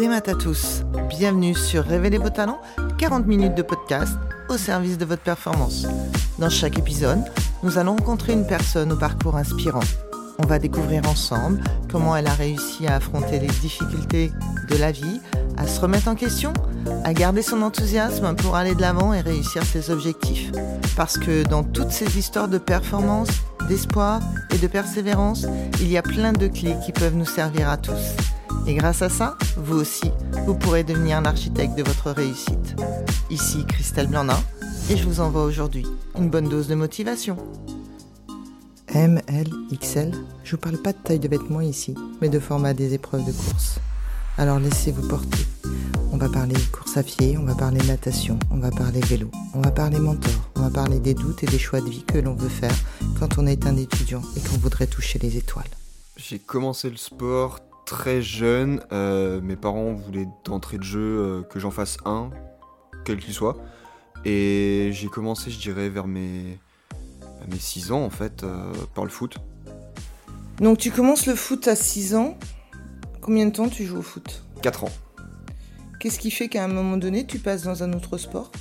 des à tous. Bienvenue sur Révéler vos talents, 40 minutes de podcast au service de votre performance. Dans chaque épisode, nous allons rencontrer une personne au parcours inspirant. On va découvrir ensemble comment elle a réussi à affronter les difficultés de la vie, à se remettre en question, à garder son enthousiasme pour aller de l'avant et réussir ses objectifs. Parce que dans toutes ces histoires de performance, d'espoir et de persévérance, il y a plein de clés qui peuvent nous servir à tous. Et grâce à ça, vous aussi, vous pourrez devenir l'architecte de votre réussite. Ici Christelle Blandin, et je vous envoie aujourd'hui une bonne dose de motivation. M, L, XL, je vous parle pas de taille de vêtements ici, mais de format des épreuves de course. Alors laissez-vous porter. On va parler course à pied, on va parler natation, on va parler vélo, on va parler mentor, on va parler des doutes et des choix de vie que l'on veut faire quand on est un étudiant et qu'on voudrait toucher les étoiles. J'ai commencé le sport très jeune. Euh, mes parents voulaient d'entrée de jeu euh, que j'en fasse un, quel qu'il soit. Et j'ai commencé, je dirais, vers mes, mes 6 ans, en fait, euh, par le foot. Donc tu commences le foot à 6 ans. Combien de temps tu joues au foot? 4 ans. Qu'est-ce qui fait qu'à un moment donné, tu passes dans un autre sport?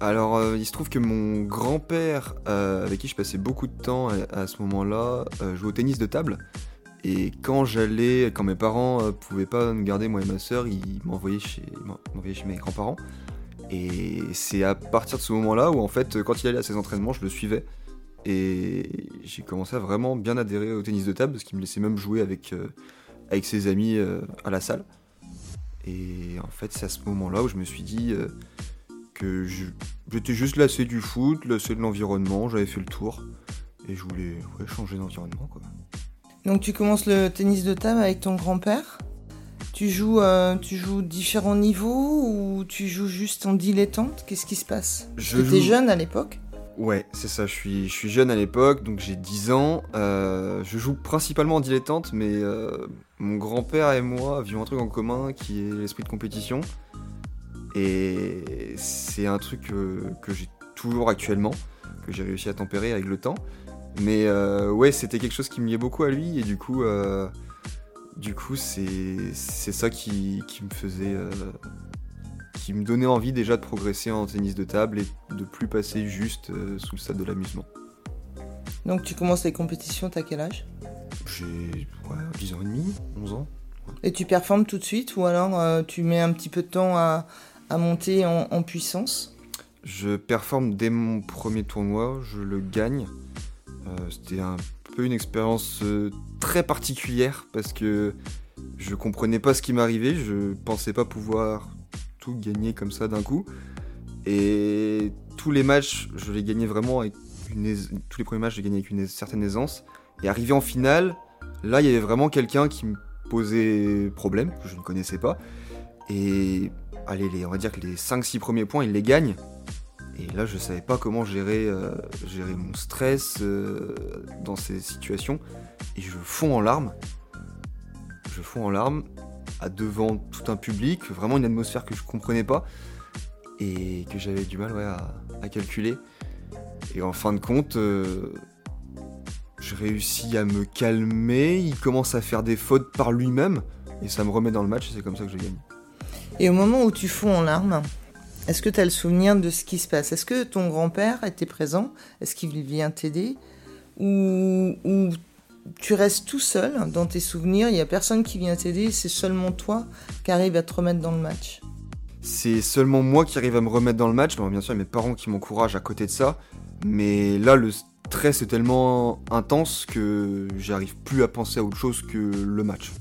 Alors, euh, il se trouve que mon grand-père, euh, avec qui je passais beaucoup de temps à, à ce moment-là, euh, jouait au tennis de table. Et quand j'allais, quand mes parents euh, pouvaient pas nous garder, moi et ma soeur, ils m'envoyaient chez, chez mes grands-parents. Et c'est à partir de ce moment-là où, en fait, quand il allait à ses entraînements, je le suivais. Et j'ai commencé à vraiment bien adhérer au tennis de table, parce qu'il me laissait même jouer avec, euh, avec ses amis euh, à la salle. Et en fait, c'est à ce moment-là où je me suis dit euh, que j'étais juste lassé du foot, lassé de l'environnement, j'avais fait le tour. Et je voulais changer d'environnement, quoi. Donc tu commences le tennis de table avec ton grand-père. Tu joues, euh, tu joues différents niveaux ou tu joues juste en dilettante? Qu'est-ce qui se passe? Tu étais joue- jeune à l'époque Ouais, c'est ça, je suis, je suis jeune à l'époque, donc j'ai 10 ans. euh, je joue principalement en dilettante, mais euh, mon grand-père et moi avions un truc en commun qui est l'esprit de compétition. Et c'est un truc que, que j'ai toujours actuellement, que j'ai réussi à tempérer avec le temps. Mais euh, ouais, c'était quelque chose qui me liait beaucoup à lui, et du coup, euh, du coup c'est c'est ça qui, qui me faisait. euh, qui me donnait envie déjà de progresser en tennis de table et de plus passer juste sous le stade de l'amusement. Donc tu commences les compétitions, t'as quel âge? J'ai ouais, 10 ans et demi, 11 ans. Et tu performes tout de suite ou alors tu mets un petit peu de temps à, à monter en, en puissance? Je performe dès mon premier tournoi, je le gagne. Euh, C'était un peu une expérience euh, très particulière parce que je comprenais pas ce qui m'arrivait, je pensais pas pouvoir tout gagner comme ça d'un coup. Et tous les matchs, je les gagnais vraiment avec une tous les premiers matchs, je les avec une certaine aisance. Et arrivé en finale, là, il y avait vraiment quelqu'un qui me posait problème, que je ne connaissais pas. Et allez, on va dire que les 5-6 premiers points, il les gagne. Et là, je savais pas comment gérer, euh, mon stress euh, dans ces situations. Et je fonds en larmes. Je fonds en larmes à devant tout un public, vraiment une atmosphère que je comprenais pas et que j'avais du mal à calculer. Et en fin de compte, euh, je réussis à me calmer. Il commence à faire des fautes par lui-même et ça me remet dans le match et c'est comme ça que je gagne. Et au moment où tu fonds en larmes, est-ce que tu as le souvenir de ce qui se passe? Est-ce que ton grand-père était présent? Est-ce qu'il vient t'aider ou, tu restes tout seul dans tes souvenirs? Il n'y a personne qui vient t'aider, c'est seulement toi qui arrive à te remettre dans le match. C'est seulement moi qui arrive à me remettre dans le match. Bien sûr, il y a mes parents qui m'encouragent à côté de ça. Mais là, le stress est tellement intense que j'arrive plus à penser à autre chose que le match.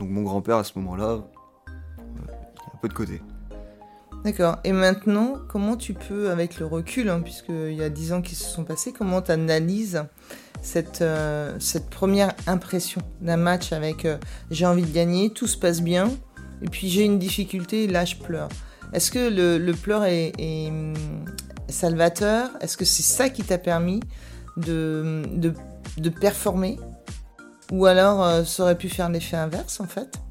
Donc mon grand-père, à ce moment-là, euh, un peu de côté. D'accord. Et maintenant, comment tu peux, avec le recul, hein, puisqu'il y a 10 ans qui se sont passés, comment tu analyses cette, euh, cette première impression d'un match avec euh, j'ai envie de gagner, tout se passe bien, et puis j'ai une difficulté, là je pleure. Est-ce que le, le pleur est, hum, salvateur? Est-ce que c'est ça qui t'a permis de, de performer? Ou alors euh, ça aurait pu faire l'effet inverse en fait?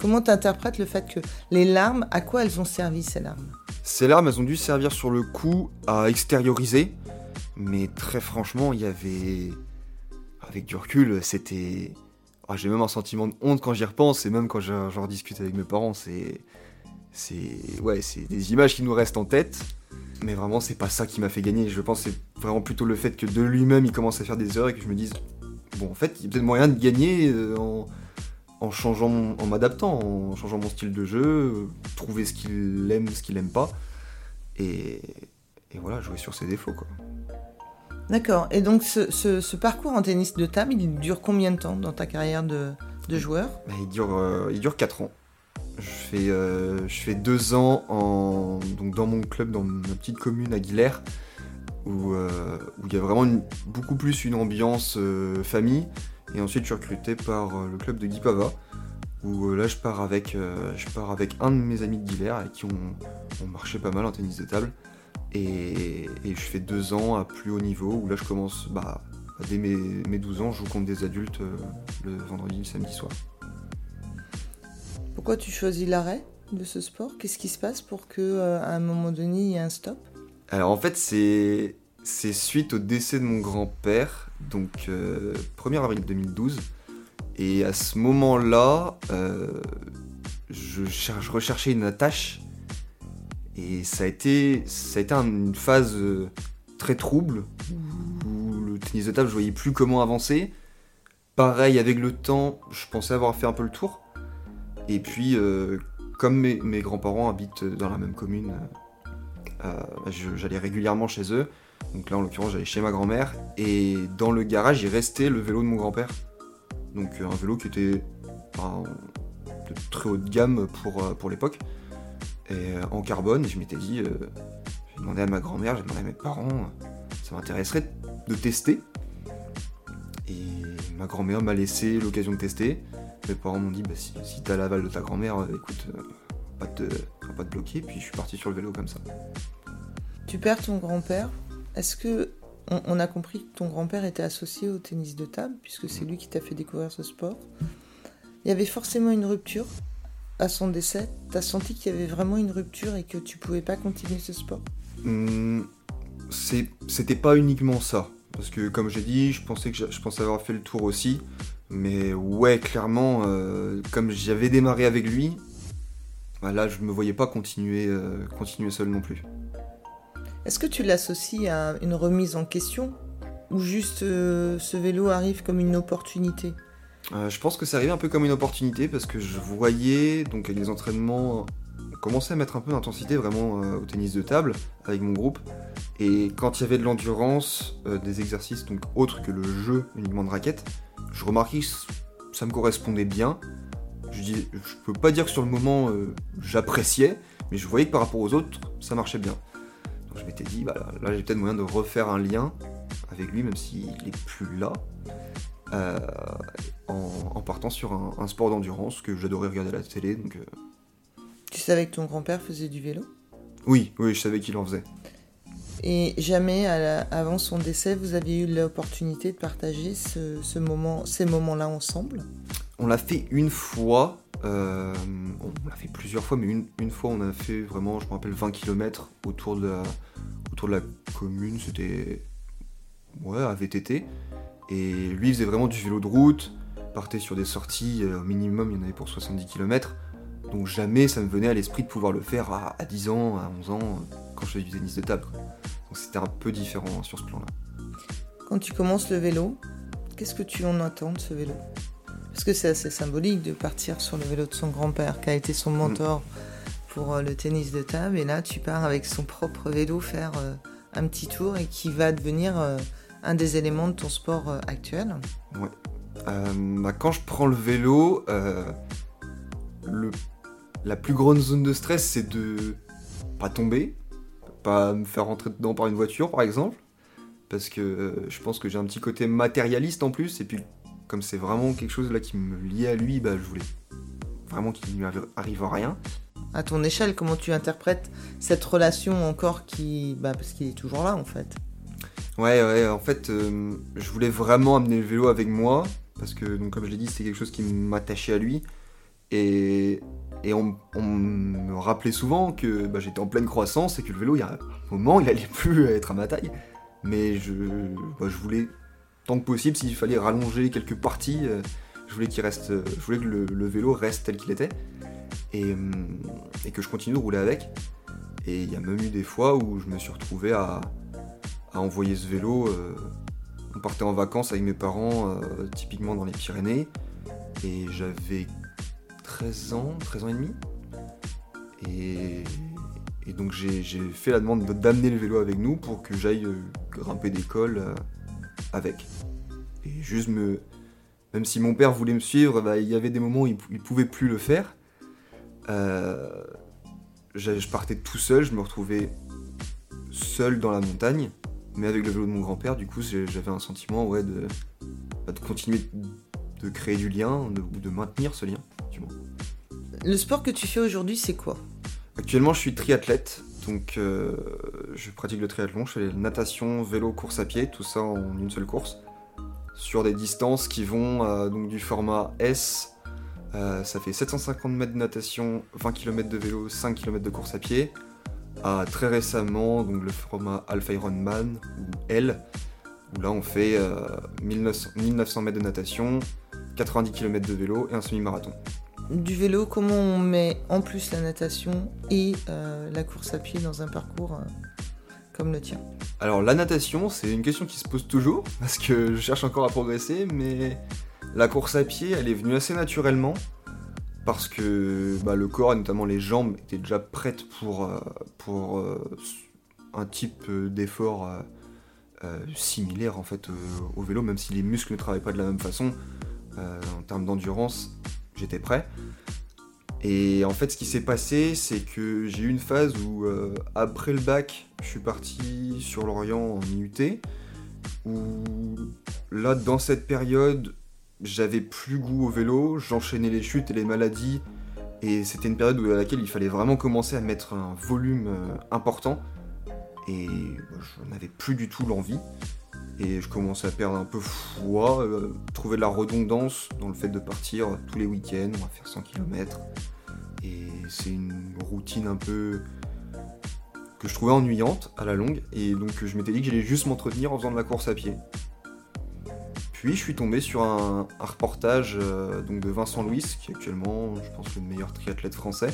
Comment tu interprètes le fait que les larmes, à quoi elles ont servi ces larmes? Ces larmes, elles ont dû servir sur le coup à extérioriser. Mais très franchement, il y avait. Avec du recul, c'était. ah, j'ai même un sentiment de honte quand j'y repense, et même quand j'en discute avec mes parents, c'est. C'est. Ouais, c'est des images qui nous restent en tête. Mais vraiment, c'est pas ça qui m'a fait gagner. Je pense que c'est vraiment plutôt le fait que de lui-même, il commence à faire des erreurs et que je me dise, bon, en fait, il y a peut-être moyen de gagner euh, en, en changeant, en m'adaptant, en changeant mon style de jeu, trouver ce qu'il aime, ce qu'il aime pas, et, et, voilà, jouer sur ses défauts, quoi. D'accord. Et donc, ce, ce, parcours en tennis de table, il dure combien de temps dans ta carrière de, de joueur? Bah, il, dure, euh, il dure 4 ans. Je fais, euh, je fais 2 ans en, donc dans mon club, dans ma petite commune à Guilherme, où, euh, où il y a vraiment beaucoup plus une ambiance famille. Et ensuite, je suis recruté par euh, le club de Guy Pava, où euh, là, je pars, avec, euh, je pars avec un de mes amis de Guilherme, avec qui on, marchait pas mal en tennis de table. Et, je fais deux ans à plus haut niveau, où là, je commence, bah, dès mes, mes 12 ans, je joue contre des adultes le vendredi, le samedi soir. Pourquoi tu choisis l'arrêt de ce sport? Qu'est-ce qui se passe pour que à un moment donné il y ait un stop? Alors en fait c'est c'est suite au décès de mon grand-père, donc 1er euh, avril 2012. Et à ce moment-là, euh, je, recherchais une attache. Et ça a été, ça a été une phase euh, très trouble, où le tennis de table, je voyais plus comment avancer. Pareil, avec le temps, je pensais avoir fait un peu le tour. Et puis, comme mes, grands-parents habitent dans la même commune, j'allais régulièrement chez eux. Donc là, en l'occurrence, j'allais chez ma grand-mère. Et dans le garage, il restait le vélo de mon grand-père. Donc euh, un vélo qui était de très haut de gamme pour, euh, pour l'époque. Et euh, en carbone, je m'étais dit, j'ai demandé à ma grand-mère, j'ai demandé à mes parents, ça m'intéresserait de tester. Et ma grand-mère m'a laissé l'occasion de tester. Mes parents m'ont dit, bah, si, si t'as l'aval de ta grand-mère, écoute, pas te, pas te bloquer. Puis je suis parti sur le vélo comme ça. Tu perds ton grand-père? Est-ce que on, a compris que ton grand-père était associé au tennis de table, puisque c'est lui qui t'a fait découvrir ce sport? Il y avait forcément une rupture à son décès. T'as senti qu'il y avait vraiment une rupture et que tu pouvais pas continuer ce sport? Hmm, C'était pas uniquement ça. Parce que comme j'ai dit, je pensais avoir fait le tour aussi. Mais ouais, clairement, euh, comme j'avais démarré avec lui, bah là je me voyais pas continuer, euh, continuer seul non plus. Est-ce que tu l'associes à une remise en question ou juste euh, ce vélo arrive comme une opportunité? Euh, Je pense que ça arrivait un peu comme une opportunité parce que je voyais donc les entraînements commencer à mettre un peu d'intensité vraiment euh, au tennis de table avec mon groupe. Et quand il y avait de l'endurance, des exercices donc autres que le jeu uniquement de raquette, je remarquais que ça me correspondait bien. Je, dis, je peux pas dire que sur le moment j'appréciais, mais je voyais que par rapport aux autres ça marchait bien je m'étais dit, bah, là j'ai peut-être moyen de refaire un lien avec lui, même s'il n'est plus là, euh, en, partant sur un, sport d'endurance que j'adorais regarder à la télé. Donc, euh. Tu savais que ton grand-père faisait du vélo? Oui, oui, je savais qu'il en faisait. Et jamais, avant son décès, vous aviez eu l'opportunité de partager ce, moment, ces moments-là ensemble? On l'a fait une fois, euh, on l'a fait plusieurs fois, mais une, fois on a fait vraiment, je me rappelle, 20 km autour de la, commune, c'était ouais, à VTT. Et lui faisait vraiment du vélo de route, partait sur des sorties, euh, au minimum il y en avait pour 70 km. Donc jamais ça me venait à l'esprit de pouvoir le faire à, 10 ans, à 11 ans, quand je faisais du tennis de table. Donc c'était un peu différent sur ce plan-là. Quand tu commences le vélo, qu'est-ce que tu en attends de ce vélo? Parce que c'est assez symbolique de partir sur le vélo de son grand-père, qui a été son mentor pour euh, le tennis de table. Et là, tu pars avec son propre vélo faire euh, un petit tour et qui va devenir euh, un des éléments de ton sport actuel. Ouais. Bah, quand je prends le vélo, le, la plus grande zone de stress, c'est de pas tomber, pas me faire rentrer dedans par une voiture, par exemple. Parce que je pense que j'ai un petit côté matérialiste en plus, et puis comme c'est vraiment quelque chose là qui me liait à lui, bah, je voulais vraiment qu'il ne lui arrive rien. À ton échelle, comment tu interprètes cette relation encore qui. Bah, parce qu'il est toujours là en fait? Ouais, ouais, en fait, euh, je voulais vraiment amener le vélo avec moi, parce que, donc, comme je l'ai dit, c'est quelque chose qui m'attachait à lui. Et, et on, me rappelait souvent que bah, j'étais en pleine croissance et que le vélo, il y a un moment, il allait plus être à ma taille. Mais je, bah, je voulais tant que possible, s'il fallait rallonger quelques parties, euh, Je voulais qu'il reste, je voulais que le, vélo reste tel qu'il était et, et, que je continue de rouler avec. Et il y a même eu des fois où je me suis retrouvé à, envoyer ce vélo. on partait en vacances avec mes parents, typiquement dans les Pyrénées, et j'avais 13 ans, 13 ans et demi. Et, donc j'ai fait la demande d'amener le vélo avec nous pour que j'aille euh, grimper des cols euh, avec. Et juste me. Même si mon père voulait me suivre, bah, il y avait des moments où il, ne pouvait plus le faire. Euh, je partais tout seul, je me retrouvais seul dans la montagne, mais avec le vélo de mon grand-père, du coup j'avais un sentiment ouais, de, bah, de continuer de créer du lien, ou de maintenir ce lien. Le sport que tu fais aujourd'hui, c'est quoi? Actuellement, je suis triathlète, donc euh, je pratique le triathlon, je fais natation, vélo, course à pied, tout ça en une seule course, sur des distances qui vont euh, donc du format S, euh, ça fait 750 mètres de natation, 20 km de vélo, 5 km de course à pied, à très récemment donc le format Alpha Ironman ou L, où là on fait 1900 mètres de natation, 90 km de vélo et un semi-marathon du vélo, comment on met en plus la natation et euh, la course à pied dans un parcours euh, comme le tien Alors la natation, c'est une question qui se pose toujours, parce que je cherche encore à progresser, mais la course à pied, elle est venue assez naturellement, parce que bah, le corps, et notamment les jambes, étaient déjà prêtes pour, euh, pour un type d'effort similaire en fait au vélo, même si les muscles ne travaillent pas de la même façon. en termes d'endurance, j'étais prêt. Et en fait, ce qui s'est passé, c'est que j'ai eu une phase où, euh, après le bac, je suis parti sur l'Orient en IUT, où là, dans cette période, j'avais plus goût au vélo, j'enchaînais les chutes et les maladies, et c'était une période à laquelle il fallait vraiment commencer à mettre un volume euh, important, et bah, je n'avais plus du tout l'envie. Et je commençais à perdre un peu foi, euh, trouver de la redondance dans le fait de partir tous les week-ends, on va faire 100 km. Et c'est une routine un peu que je trouvais ennuyante à la longue. Et donc je m'étais dit que j'allais juste m'entretenir en faisant de la course à pied. Puis je suis tombé sur un, reportage euh, donc de Vincent Louis, qui est actuellement, je pense, le meilleur triathlète français,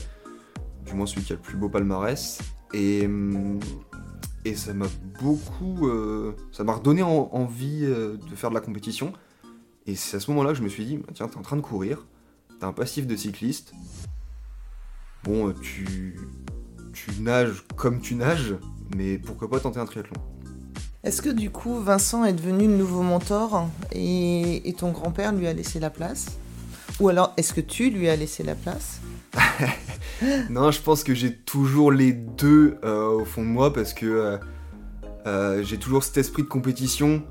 du moins celui qui a le plus beau palmarès. Et hum, et ça m'a beaucoup. Euh, ça m'a redonné envie euh, de faire de la compétition. Et c'est à ce moment-là que je me suis dit bah, tiens, t'es en train de courir, t'as un passif de cycliste. Bon, euh, tu. Tu nages comme tu nages, mais pourquoi pas tenter un triathlon? Est-ce que du coup, Vincent est devenu le nouveau mentor et, et ton grand-père lui a laissé la place? Ou alors, est-ce que tu lui as laissé la place? Non, je pense que j'ai toujours les deux euh, au fond de moi parce que euh, euh, j'ai toujours cet esprit de compétition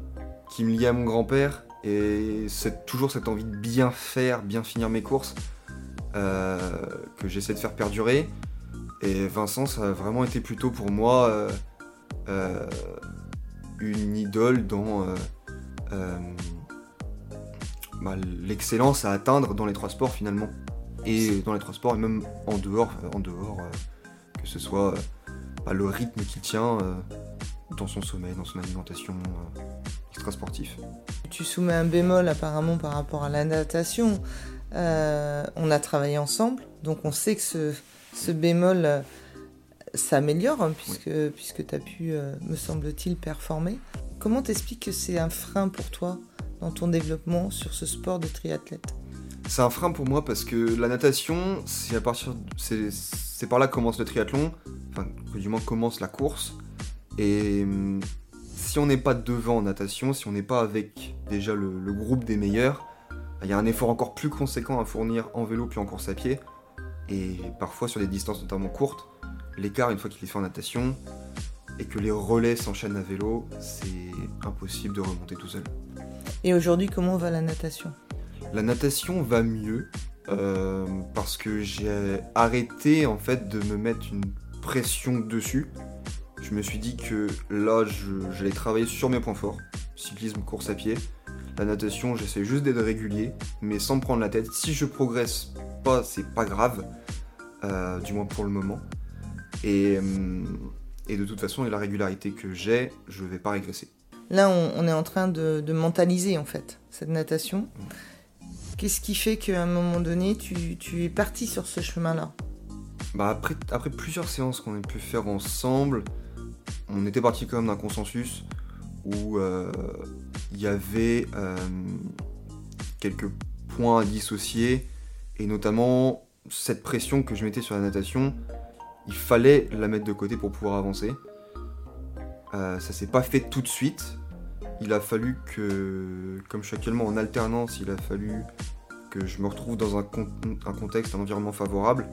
qui me lie à mon grand-père et c'est toujours cette envie de bien faire, bien finir mes courses que j'essaie de faire perdurer. Et Vincent, ça a vraiment été plutôt pour moi une idole dans bah, l'excellence à atteindre dans les trois sports finalement et dans les transports et même en dehors, en dehors euh, que ce soit euh, bah, le rythme qu'il tient euh, dans son sommeil, dans son alimentation extra sportif. Tu soumets un bémol apparemment par rapport à la natation. on a travaillé ensemble, donc on sait que ce, ce bémol s'améliore hein, puisque, puisque tu as pu, me semble-t-il, performer. Comment t'expliques que c'est un frein pour toi dans ton développement sur ce sport de triathlète? C'est un frein pour moi parce que la natation, c'est à partir, c'est par là que commence le triathlon, enfin du moins commence la course. Et hum, si on n'est pas devant en natation, si on n'est pas avec déjà le, groupe des meilleurs, il y a un effort encore plus conséquent à fournir en vélo puis en course à pied. Et parfois sur des distances notamment courtes, l'écart une fois qu'il est fait en natation et que les relais s'enchaînent à vélo, c'est impossible de remonter tout seul. Et aujourd'hui, comment va la natation? La natation va mieux euh, parce que j'ai arrêté en fait de me mettre une pression dessus. Je me suis dit que là, j'allais travailler sur mes points forts, cyclisme, course à pied. La natation, j'essaie juste d'être régulier, mais sans me prendre la tête. Si je progresse pas, c'est pas grave, euh, du moins pour le moment. Et, euh, de toute façon, la régularité que j'ai, je vais pas régresser. Là, on, est en train de, mentaliser en fait cette natation. Qu'est-ce qui fait qu'à un moment donné, tu, tu es parti sur ce chemin-là? Bah après, après plusieurs séances qu'on a pu faire ensemble, on était parti quand même d'un consensus où euh, il y avait euh, quelques points à dissocier, et notamment cette pression que je mettais sur la natation, il fallait la mettre de côté pour pouvoir avancer. Euh, ça s'est pas fait tout de suite. Il a fallu que, comme je suis actuellement en alternance, il a fallu que je me retrouve dans un, un contexte, un environnement favorable.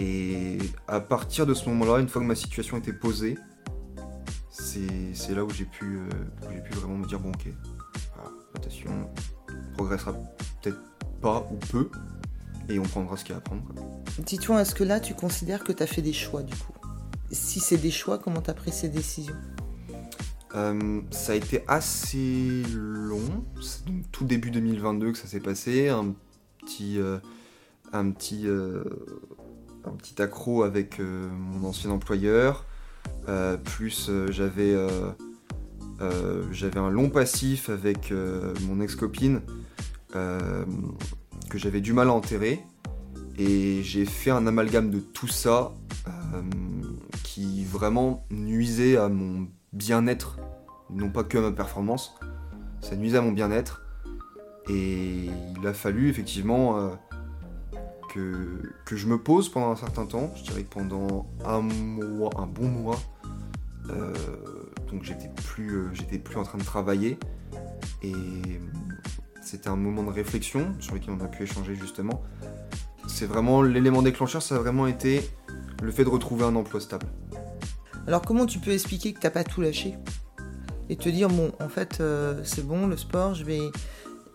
Et à partir de ce moment-là, une fois que ma situation était posée, c'est là où j'ai pu, euh, pu vraiment me dire bon ok, la natation progressera peut-être pas ou peu, et on prendra ce qu'il y a à prendre. Dis-toi, est-ce que là tu considères que tu as fait des choix du coup? Si c'est des choix, comment tu as pris ces décisions? Euh, ça a été assez long, c'est tout début 2022 que ça s'est passé, un petit, euh, un petit, un petit accro avec mon ancien employeur, euh, plus euh, j'avais euh, j'avais un long passif avec mon ex-copine que j'avais du mal à enterrer. Et j'ai fait un amalgame de tout ça qui vraiment nuisait à mon bien-être, non pas que à ma performance, ça nuisait à mon bien-être. Et il a fallu effectivement que, que, je me pose pendant un certain temps, je dirais que pendant un mois, un bon mois, euh, donc j'étais plus, euh, j'étais plus en train de travailler. Et c'était un moment de réflexion sur lequel on a pu échanger justement. C'est vraiment l'élément déclencheur, ça a vraiment été le fait de retrouver un emploi stable. Alors comment tu peux expliquer que t'as pas tout lâché et te dire bon en fait euh, c'est bon le sport je vais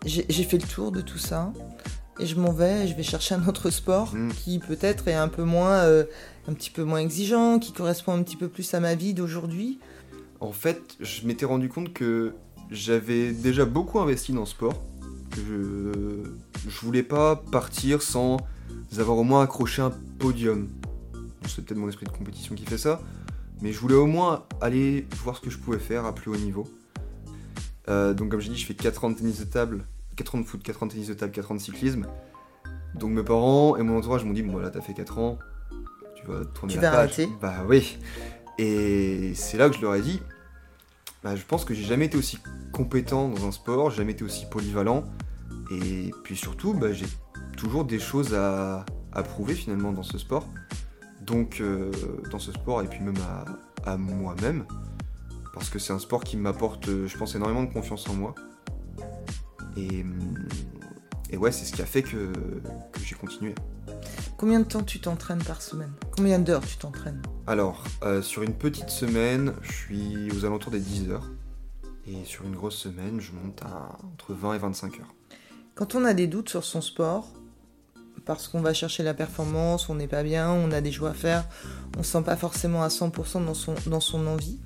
j'ai fait le tour de tout ça et je m'en vais, je vais chercher un autre sport mm. qui peut-être est un peu moins, euh, un petit peu moins exigeant, qui correspond un petit peu plus à ma vie d'aujourd'hui. En fait, je m'étais rendu compte que j'avais déjà beaucoup investi dans le sport, que je, je voulais pas partir sans avoir au moins accroché un podium. C'est peut-être mon esprit de compétition qui fait ça, mais je voulais au moins aller voir ce que je pouvais faire à plus haut niveau. Euh, donc comme j'ai dit, je fais 4 ans de tennis de table 4 ans de foot, 4 ans de tennis de table, 4 ans de cyclisme. Donc mes parents et mon entourage m'ont dit bon voilà t'as fait 4 ans, tu vas tourner tu la vas Arrêter. Bah oui. Et c'est là que je leur ai dit, bah, je pense que j'ai jamais été aussi compétent dans un sport, jamais été aussi polyvalent. Et puis surtout, bah, j'ai toujours des choses à, prouver finalement dans ce sport. Donc euh, dans ce sport et puis même à, à moi-même. Parce que c'est un sport qui m'apporte, je pense, énormément de confiance en moi. Et, et ouais, c'est ce qui a fait que, j'ai continué. Combien de temps tu t'entraînes par semaine? Combien d'heures tu t'entraînes? Alors, euh, sur une petite semaine, je suis aux alentours des 10 heures. Et sur une grosse semaine, je monte à entre 20 et 25 heures. Quand on a des doutes sur son sport, parce qu'on va chercher la performance, on n'est pas bien, on a des choix à faire, on ne se sent pas forcément à 100% dans son, dans son envie,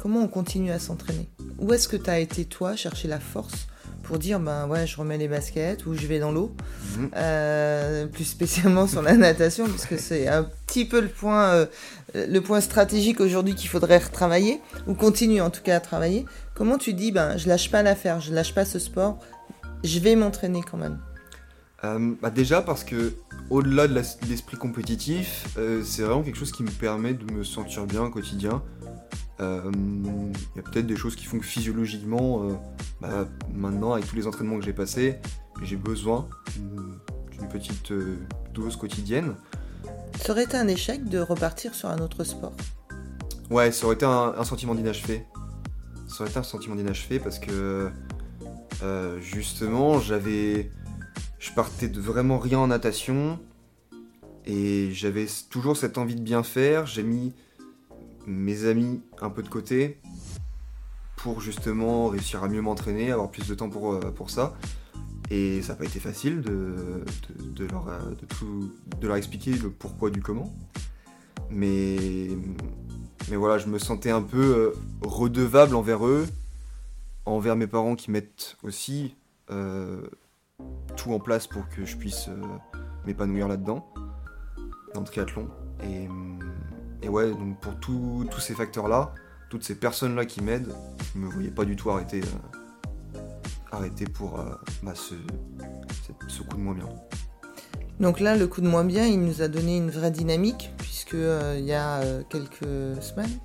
comment on continue à s'entraîner? Où est-ce que tu as été, toi, chercher la force pour dire ben ouais je remets les baskets ou je vais dans l'eau. Mhm. euh, plus spécialement sur la natation parce que c'est un petit peu le point euh, le point stratégique aujourd'hui qu'il faudrait retravailler ou continuer en tout cas à travailler. Comment tu dis ben je lâche pas l'affaire je lâche pas ce sport je vais m'entraîner quand même? Euh, bah déjà parce que au-delà de l'esprit compétitif c'est vraiment quelque chose qui me permet de me sentir bien au quotidien il euh, y a peut-être des choses qui font que physiologiquement, euh, bah, maintenant, avec tous les entraînements que j'ai passés, j'ai besoin d'une petite euh, dose quotidienne. Ça aurait été un échec de repartir sur un autre sport? Ouais, ça aurait été un, sentiment d'inachevé. Ça aurait été un sentiment d'inachevé parce que justement, j'avais. Je partais de vraiment rien en natation et j'avais toujours cette envie de bien faire. J'ai mis mes amis un peu de côté pour justement réussir à mieux m'entraîner, avoir plus de temps pour, euh, ça. Et ça n'a pas été facile de, de, leur, expliquer le pourquoi du comment. Mais, voilà, je me sentais un peu euh, redevable envers eux, envers mes parents qui mettent aussi euh, tout en place pour que je puisse m'épanouir là-dedans, dans le triathlon. Et, et ouais, donc pour tous ces facteurs-là, toutes ces personnes-là qui m'aident, je me voyais pas du tout arrêter, euh, arrêter pour euh, bah, ce coup de moins bien. Donc là, le coup de moins bien, il nous a donné une vraie dynamique, puisque euh, il y a quelques semaines,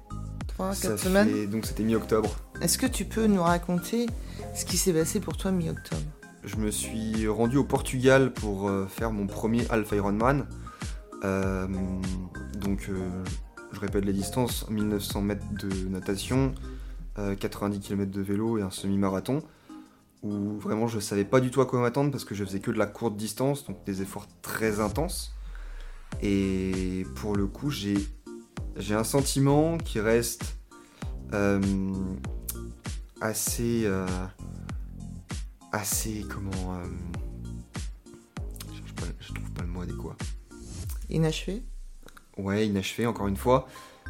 trois, Ça quatre semaines. fait- donc c'était mi-octobre. Est-ce que tu peux nous raconter ce qui s'est passé pour toi mi-octobre? Je me suis rendu au Portugal pour faire mon premier Alpha Ironman. Donc, je répète les distances 1900 mètres de natation, euh, 90 km de vélo et un semi-marathon. Où vraiment je savais pas du tout à quoi m'attendre parce que je faisais que de la courte distance, donc des efforts très intenses. Et pour le coup, j'ai j'ai un sentiment qui reste euh, assez. euh, assez comment euh, je, je trouve pas le mot adéquat Inachevé? Ouais inachevé encore une fois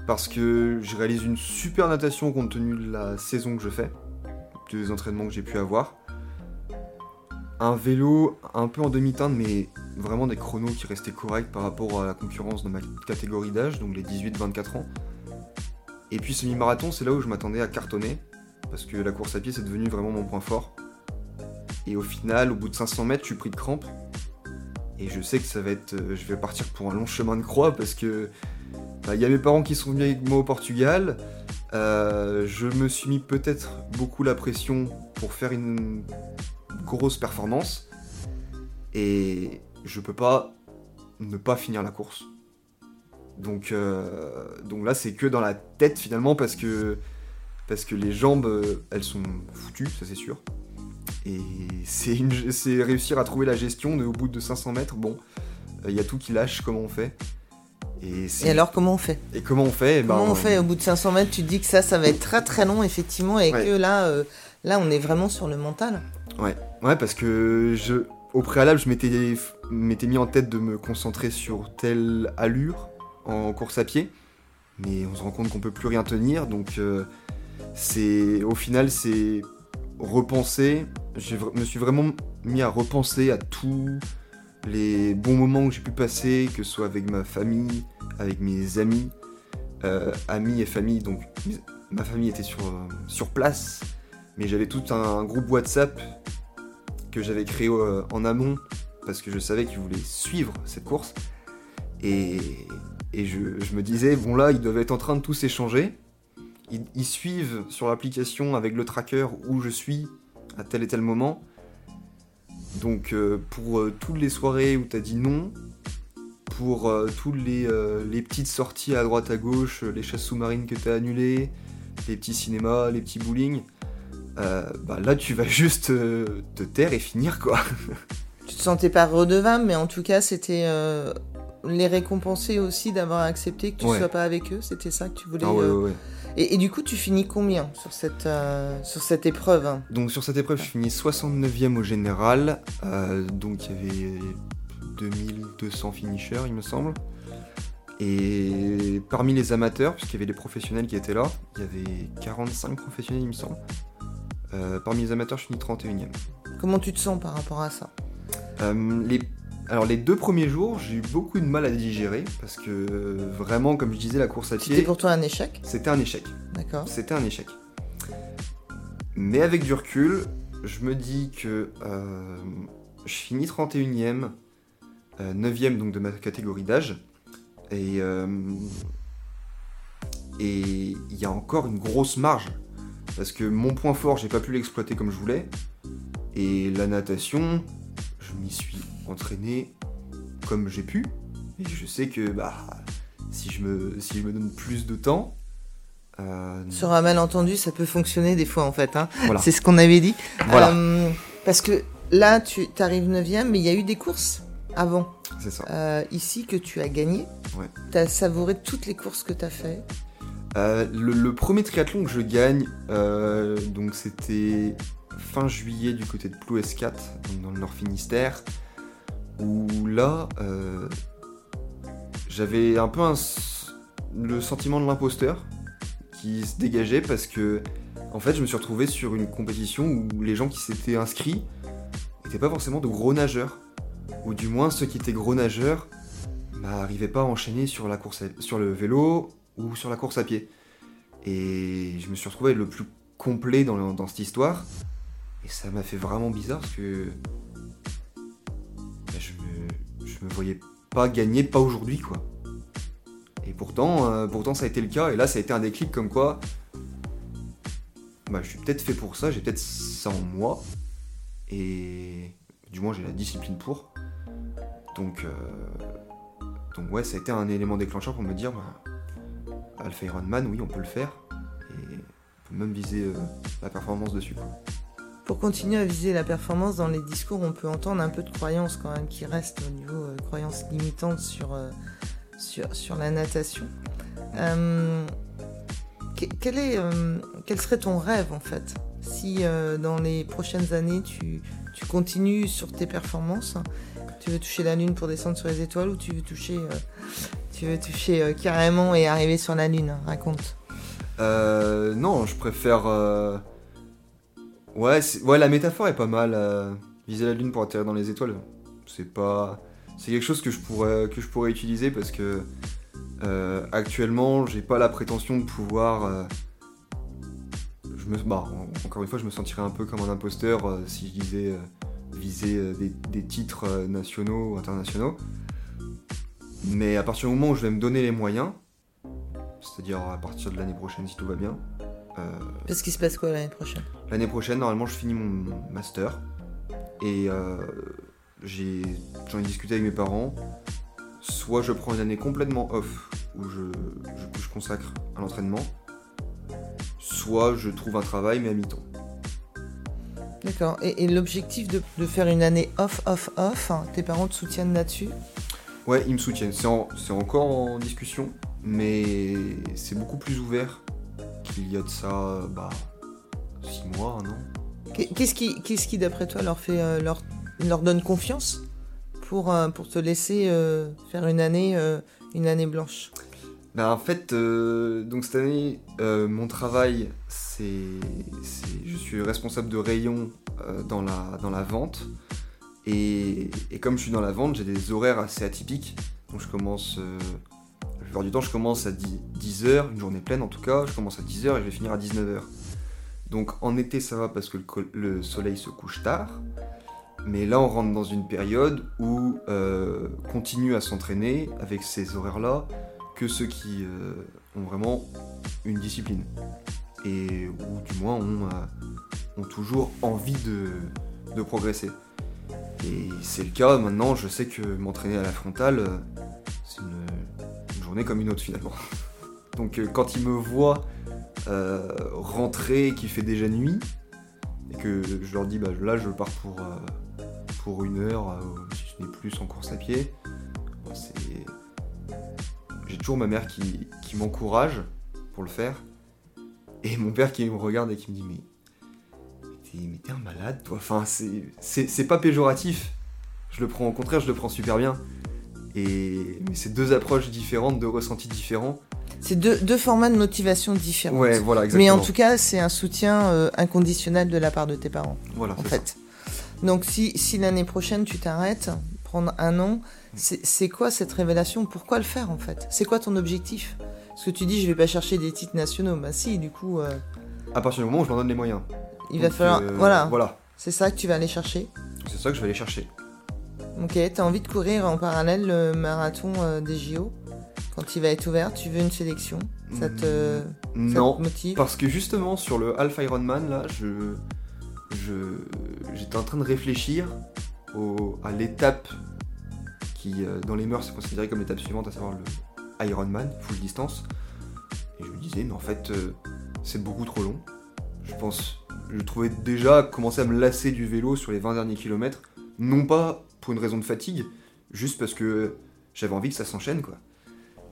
parce que je réalise une super natation compte tenu de la saison que je fais des entraînements que j'ai pu avoir. Un vélo un peu en demi-teinte mais vraiment des chronos qui restaient corrects par rapport à la concurrence de ma catégorie d'âge donc les 18-24 ans. Et puis semi-marathon c'est là où je m'attendais à cartonner parce que la course à pied c'est devenu vraiment mon point fort. Et au final, au bout de 500 mètres, je suis pris de crampes. Et je sais que ça va être. euh, je vais partir pour un long chemin de croix parce que. bah, Il y a mes parents qui sont venus avec moi au Portugal. Euh, je me suis mis peut-être beaucoup la pression pour faire une grosse performance. Et je peux pas ne pas finir la course. Donc, euh, donc là, c'est que dans la tête finalement parce que. Parce que les jambes, elles sont foutues, ça c'est sûr. Et c'est une- c'est réussir à trouver la gestion de, au bout de 500 mètres. Bon, il y a tout qui lâche, comment on fait et, c'est- Et alors, comment on fait? Et comment on fait? Eh ben, Comment on fait? Au bout de 500 mètres Tu te dis que ça, ça va être très très long, effectivement, et Ouais. que là, euh, là, on est vraiment sur le mental. Ouais, parce que je, au préalable, je m'étais m'étais mis en tête de me concentrer sur telle allure en course à pied, mais on se rend compte qu'on peut plus rien tenir, donc euh, c'est au final c'est repenser. Je me suis vraiment mis à repenser à tous les bons moments que j'ai pu passer, que ce soit avec ma famille, avec mes amis, euh, amis et famille. Donc ma famille était sur, euh, sur place, mais j'avais tout un groupe WhatsApp que j'avais créé euh, en amont parce que je savais qu'ils voulaient suivre cette course. Et, je, me disais, bon là, ils doivent être en train de tous échanger. Ils suivent sur l'application avec le tracker où je suis à tel et tel moment. Donc euh, pour euh, toutes les soirées où t'as dit non, pour euh, toutes les, les petites sorties à droite à gauche, les chasses sous-marines que t'as annulées, les petits cinémas, les petits bowling, bah là tu vas juste te taire et finir quoi. Tu te sentais pas redevable, mais en tout cas, c'était les récompenser aussi d'avoir accepté que tu Ouais. sois pas avec eux. C'était ça que tu voulais. Ah ouais, ouais, ouais. Et, et du coup, tu finis combien sur cette, euh, sur cette épreuve hein Donc sur cette épreuve, je finis 69e au général. Euh, donc il y avait 2200 finishers, il me semble. Et parmi les amateurs, puisqu'il y avait des professionnels qui étaient là, il y avait 45 professionnels, il me semble. Euh, parmi les amateurs, je finis 31e. Comment tu te sens par rapport à ça? Les... Alors les deux premiers jours, j'ai eu beaucoup de mal à digérer parce que euh, vraiment, comme je disais, la course à C'était pied, pour toi un échec c'était un échec. D'accord. C'était un échec. Mais avec du recul, je me dis que euh, je finis 31e, euh, 9e donc de ma catégorie d'âge. Et euh, et il y a encore une grosse marge. Parce que mon point fort, j'ai pas pu l'exploiter comme je voulais. Et la natation, je m'y suis entraîné comme j'ai pu. Et je sais que bah, si, je me, si je me donne plus de temps, euh, Sur un malentendu, ça peut fonctionner des fois en fait. hein. Voilà. C'est ce qu'on avait dit. Voilà. Euh, parce que là, tu arrives 9ème, mais il y a eu des courses avant. c'est ça. euh, ici que tu as gagné. Ouais. Tu as savouré toutes les courses que tu as fait. Euh, le, le premier triathlon que je gagne, donc c'était fin juillet du côté de Plouescat, dans le Nord Finistère, où là, euh, j'avais un peu le sentiment de l'imposteur qui se dégageait parce que, en fait, je me suis retrouvé sur une compétition où les gens qui s'étaient inscrits n'étaient pas forcément de gros nageurs, ou du moins ceux qui étaient gros nageurs n'arrivaient pas à enchaîner sur la course, sur le vélo ou sur la course à pied. Et je me suis retrouvé le plus complet dans, le- dans cette histoire. Et ça m'a fait vraiment bizarre parce que je me voyais pas gagner, pas aujourd'hui quoi. Et pourtant, euh, pourtant ça a été le cas, et là ça a été un déclic comme quoi bah, je suis peut-être fait pour ça, j'ai peut-être ça en moi, et du moins j'ai la discipline pour. Donc, euh, donc ouais, ça a été un élément déclencheur pour me dire, bah, Alpha Ironman, oui, on peut le faire, et on peut même viser euh, la performance dessus. Pour continuer à viser la performance, dans les discours, on peut entendre un peu de croyance quand même qui reste au niveau euh, croyance limitante sur, euh, sur, sur, la natation. Euh, quel, est, euh, quel serait ton rêve en fait si dans les prochaines années tu, tu, continues sur tes performances? Tu veux toucher la Lune pour descendre sur les étoiles ou tu veux toucher, tu veux toucher carrément et arriver sur la Lune? Raconte. non, je préfère Ouais, ouais, la métaphore est pas mal. Euh, viser la lune pour atterrir dans les étoiles, c'est pas, c'est quelque chose que je pourrais que je pourrais utiliser parce que euh, actuellement, j'ai pas la prétention de pouvoir. Euh, je me, bah, encore une fois, je me sentirais un peu comme un imposteur si je disais viser des, titres nationaux ou internationaux. Mais à partir du moment où je vais me donner les moyens, c'est-à-dire à partir de l'année prochaine si tout va bien, euh, Qu'est-ce qui se passe quoi l'année prochaine? L'année prochaine, normalement, je finis mon master. Et euh, j'en ai, discuté avec mes parents. Soit je prends une année complètement off, où je, je, je consacre à l'entraînement. Soit je trouve un travail, mais à mi-temps. D'accord. Et, et l'objectif de, de, faire une année off, off, off, hein, tes parents te soutiennent là-dessus? Ouais, ils me soutiennent. C'est en, encore en discussion, mais c'est beaucoup plus ouvert il y a de ça, bah, 6 mois, un an. Qu'est-ce qui, qu'est-ce qui d'après toi, leur, fait, euh, leur, leur donne confiance pour, euh, pour te laisser euh, faire une année, euh, une année blanche? Bah, En fait, euh, donc cette année, euh, mon travail, c'est, je suis responsable de rayon dans, la, dans la vente. Et, et, comme je suis dans la vente, j'ai des horaires assez atypiques. Donc je commence du temps, je commence à 10h, une journée pleine en tout cas, je commence à 10h et je vais finir à 19h. Donc en été, ça va parce que le, le soleil se couche tard. Mais là, on rentre dans une période où euh, continue à s'entraîner avec ces horaires-là que ceux qui euh, ont vraiment une discipline. Et ou du moins ont, euh, toujours envie de, progresser. Et c'est le cas maintenant, je sais que m'entraîner à la frontale, euh, journée comme une autre finalement. Donc euh, quand ils me voient euh, rentrer, qu'il fait déjà nuit, et que je leur dis bah là je pars pour, euh, pour une heure, euh, si ce n'est plus en course à pied, j'ai toujours ma mère qui, qui m'encourage pour le faire, et mon père qui me regarde et qui me dit mais mais t'es un malade toi, enfin c'est pas péjoratif, je le prends au contraire, je le prends super bien. Et mais c'est deux approches différentes, deux ressentis différents. C'est deux, deux, formats de motivation différents. Ouais, voilà, exactement. Mais en tout cas, c'est un soutien euh, inconditionnel de la part de tes parents. Voilà, en fait. Ça. Donc, si, si l'année prochaine tu t'arrêtes, prendre un an, c'est quoi cette révélation? Pourquoi le faire en fait? C'est quoi ton objectif? Parce que tu dis, je vais pas chercher des titres nationaux. Bah, si, du coup. Euh... À partir du moment où je m'en donne les moyens. Il Donc, va falloir. Euh, voilà. voilà. C'est ça que tu vas aller chercher? C'est ça que je vais aller chercher. Ok, t'as envie de courir en parallèle le marathon euh, des JO quand il va être ouvert, tu veux une sélection Ça te, non, ça te motive parce que justement sur le Alpha Ironman là, je j'étais en train de réfléchir au, à l'étape qui euh, dans les mœurs est considérée comme l'étape suivante, à savoir le Ironman, full distance. Et je me disais, mais en fait, euh, c'est beaucoup trop long. Je pense, je trouvais déjà commencer à me lasser du vélo sur les 20 derniers kilomètres, non pas pour une raison de fatigue, juste parce que j'avais envie que ça s'enchaîne quoi.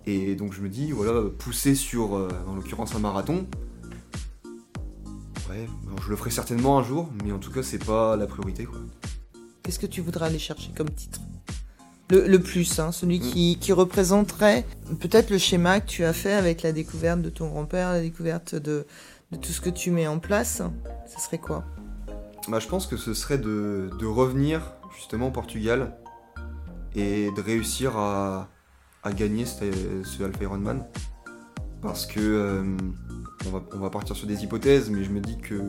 Et donc je me dis, voilà, pousser sur, euh, en l'occurrence, un marathon, ouais, je le ferai certainement un jour, mais en tout cas, c'est pas la priorité quoi. Qu'est-ce que tu voudrais aller chercher comme titre? Le, le, plus, hein, celui mmh. qui, qui, représenterait peut-être le schéma que tu as fait avec la découverte de ton grand-père, la découverte de, de, tout ce que tu mets en place, ce serait quoi? Bah, Je pense que ce serait de, de revenir justement au Portugal et de réussir à, à gagner ce, Alpha Ironman parce que euh, on, va, on, va, partir sur des hypothèses mais je me dis que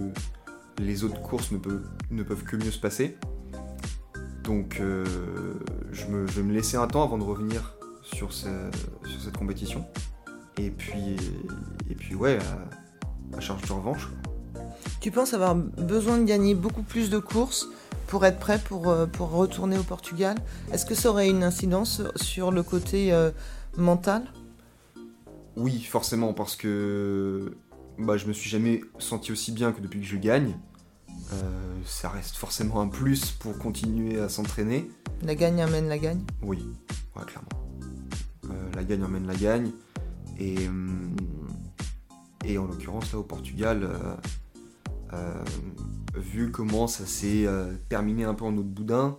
les autres courses ne, peut, ne peuvent que mieux se passer donc euh, je, me, vais me laisser un temps avant de revenir sur, ce- sur cette compétition. Et puis, et puis ouais, à, charge de revanche. Tu penses avoir besoin de gagner beaucoup plus de courses pour être prêt pour, euh, pour retourner au Portugal Est-ce que ça aurait une incidence sur le côté euh, mental? Oui, forcément, parce que bah, je me suis jamais senti aussi bien que depuis que je gagne. Euh, ça reste forcément un plus pour continuer à s'entraîner. La gagne amène la gagne? Oui, ouais, clairement. Euh, la gagne emmène la gagne. Et, hum, et en l'occurrence, là, au Portugal, euh, vu comment ça s'est euh, terminé un peu en autre boudin,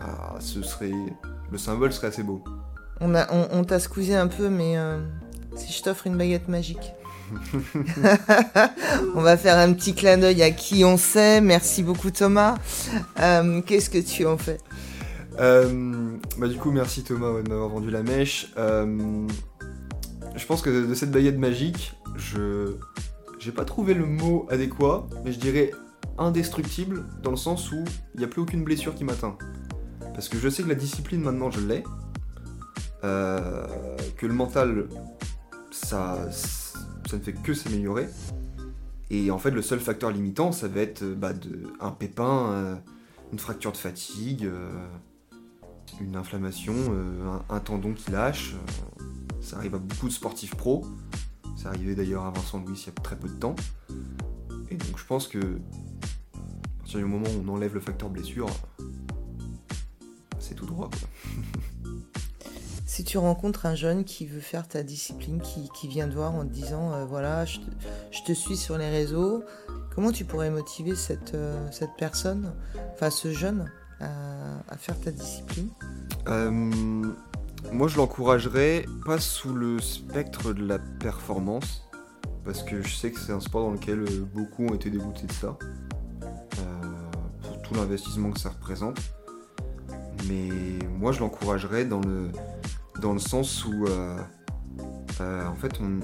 ah, ce serait, le symbole serait assez beau. On, a, on, on t'a squeezé un peu, mais euh, si je t'offre une baguette magique. on va faire un petit clin d'œil à qui on sait. Merci beaucoup Thomas. Euh, Qu'est-ce que tu en fais? Euh, bah, du coup, merci Thomas ouais, de m'avoir vendu la mèche. Euh, je pense que de cette baguette magique, je j'ai pas trouvé le mot adéquat, mais je dirais indestructible dans le sens où il n'y a plus aucune blessure qui m'atteint. Parce que je sais que la discipline maintenant je l'ai, euh, que le mental ça, ça ne fait que s'améliorer. Et en fait, le seul facteur limitant, ça va être bah, un pépin, euh, une fracture de fatigue, euh, une inflammation, un, un tendon qui lâche. ça arrive à beaucoup de sportifs pros. C'est arrivé d'ailleurs à Vincent Louis il y a très peu de temps. Et donc je pense que à partir du moment où on enlève le facteur blessure, c'est tout droit. quoi. Si tu rencontres un jeune qui veut faire ta discipline, qui, qui vient te voir en te disant euh, voilà, je te, je te suis sur les réseaux, comment tu pourrais motiver cette, euh, cette personne, enfin ce jeune, à, à faire ta discipline? Euh, moi, je l'encouragerais pas sous le spectre de la performance, parce que je sais que c'est un sport dans lequel euh, beaucoup ont été dégoûtés de ça, euh, pour tout l'investissement que ça représente. Mais moi, je l'encouragerais dans le, dans le sens où, euh, en fait, on,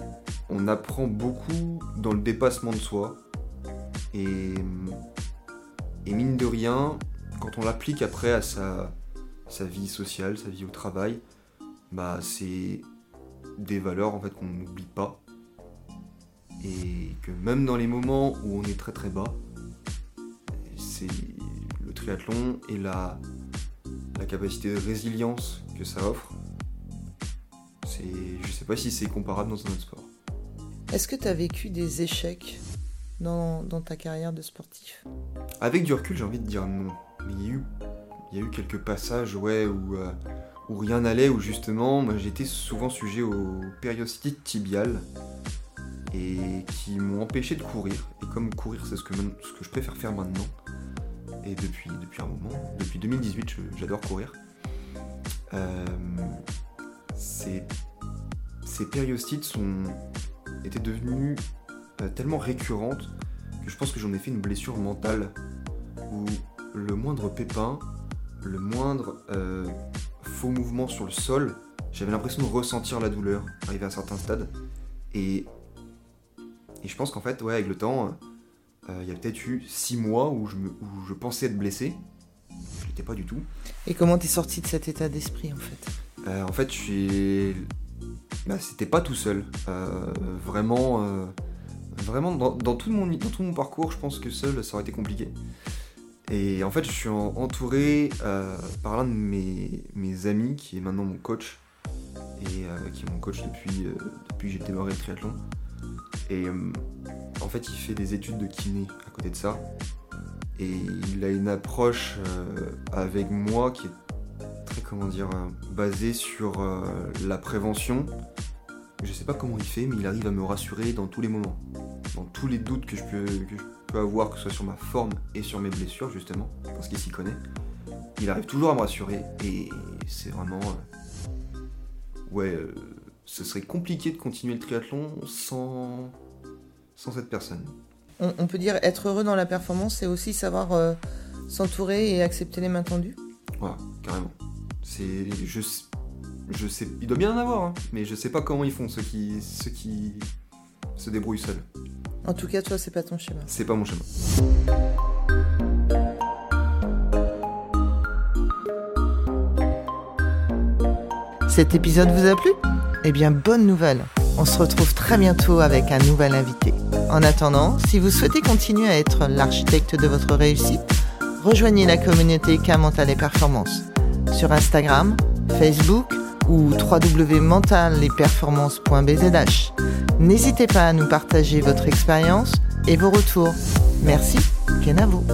on apprend beaucoup dans le dépassement de soi. Et, et mine de rien, quand on l'applique après à sa, sa vie sociale, sa vie au travail, bah c'est des valeurs en fait qu'on n'oublie pas. Et que même dans les moments où on est très très bas, c'est le triathlon et la, la capacité de résilience que ça offre. C'est, je sais pas si c'est comparable dans un autre sport. Est-ce que tu as vécu des échecs dans, dans ta carrière de sportif? Avec du recul, j'ai envie de dire non. Mais il y a eu, il y a eu quelques passages ouais, où, euh, où rien n'allait, où justement, j'étais souvent sujet aux périostitites tibiales et qui m'ont empêché de courir. Et comme courir, c'est ce que, je préfère faire maintenant, et depuis, depuis un moment, depuis 2018, je- j'adore courir. Euh, ces, ces périostites étaient devenues euh, tellement récurrentes que je pense que j'en ai fait une blessure mentale où le moindre pépin, le moindre euh, faux mouvement sur le sol, j'avais l'impression de ressentir la douleur arrivé à un certain stade. Et, et je pense qu'en fait, ouais, avec le temps, euh, il y a peut-être eu six mois où je, me- où je pensais être blessé. Je l'étais pas du tout. Et comment t'es sorti de cet état d'esprit en fait? Euh, en fait, je suis. Bah, c'était pas tout seul. Euh, vraiment, euh, vraiment dans, dans tout mon, dans tout mon parcours, je pense que seul, ça aurait été compliqué. Et en fait, je suis en- entouré euh, par l'un de mes, amis qui est maintenant mon coach et euh, qui est mon coach depuis, euh, depuis que j'ai démarré le triathlon. Et en fait, il fait des études de kiné à côté de ça. Et il a une approche avec moi qui est très, comment dire, basée sur la prévention. Je sais pas comment il fait, mais il arrive à me rassurer dans tous les moments. Dans tous les doutes que je peux, peux avoir, que ce soit sur ma forme et sur mes blessures, justement, parce qu'il s'y connaît. Il arrive toujours à me rassurer et c'est vraiment. euh, ouais, euh, ce serait compliqué de continuer le triathlon sans, sans cette personne. on, on peut dire être heureux dans la performance, c'est aussi savoir euh, s'entourer et accepter les mains tendues Voilà, carrément. C'est. Je, je sais. Il doit bien en avoir, hein, mais je sais pas comment ils font ceux qui, ceux qui se débrouillent seuls. En tout cas, toi, c'est pas ton schéma. C'est pas mon schéma. Cet épisode vous a plu? Eh bien, bonne nouvelle On se retrouve très bientôt avec un nouvel invité. En attendant, si vous souhaitez continuer à être l'architecte de votre réussite, rejoignez la communauté K Mental et Performance sur Instagram, Facebook ou www.mentalesperformances.bzh. N'hésitez pas à nous partager votre expérience et vos retours. Merci, Kenavo.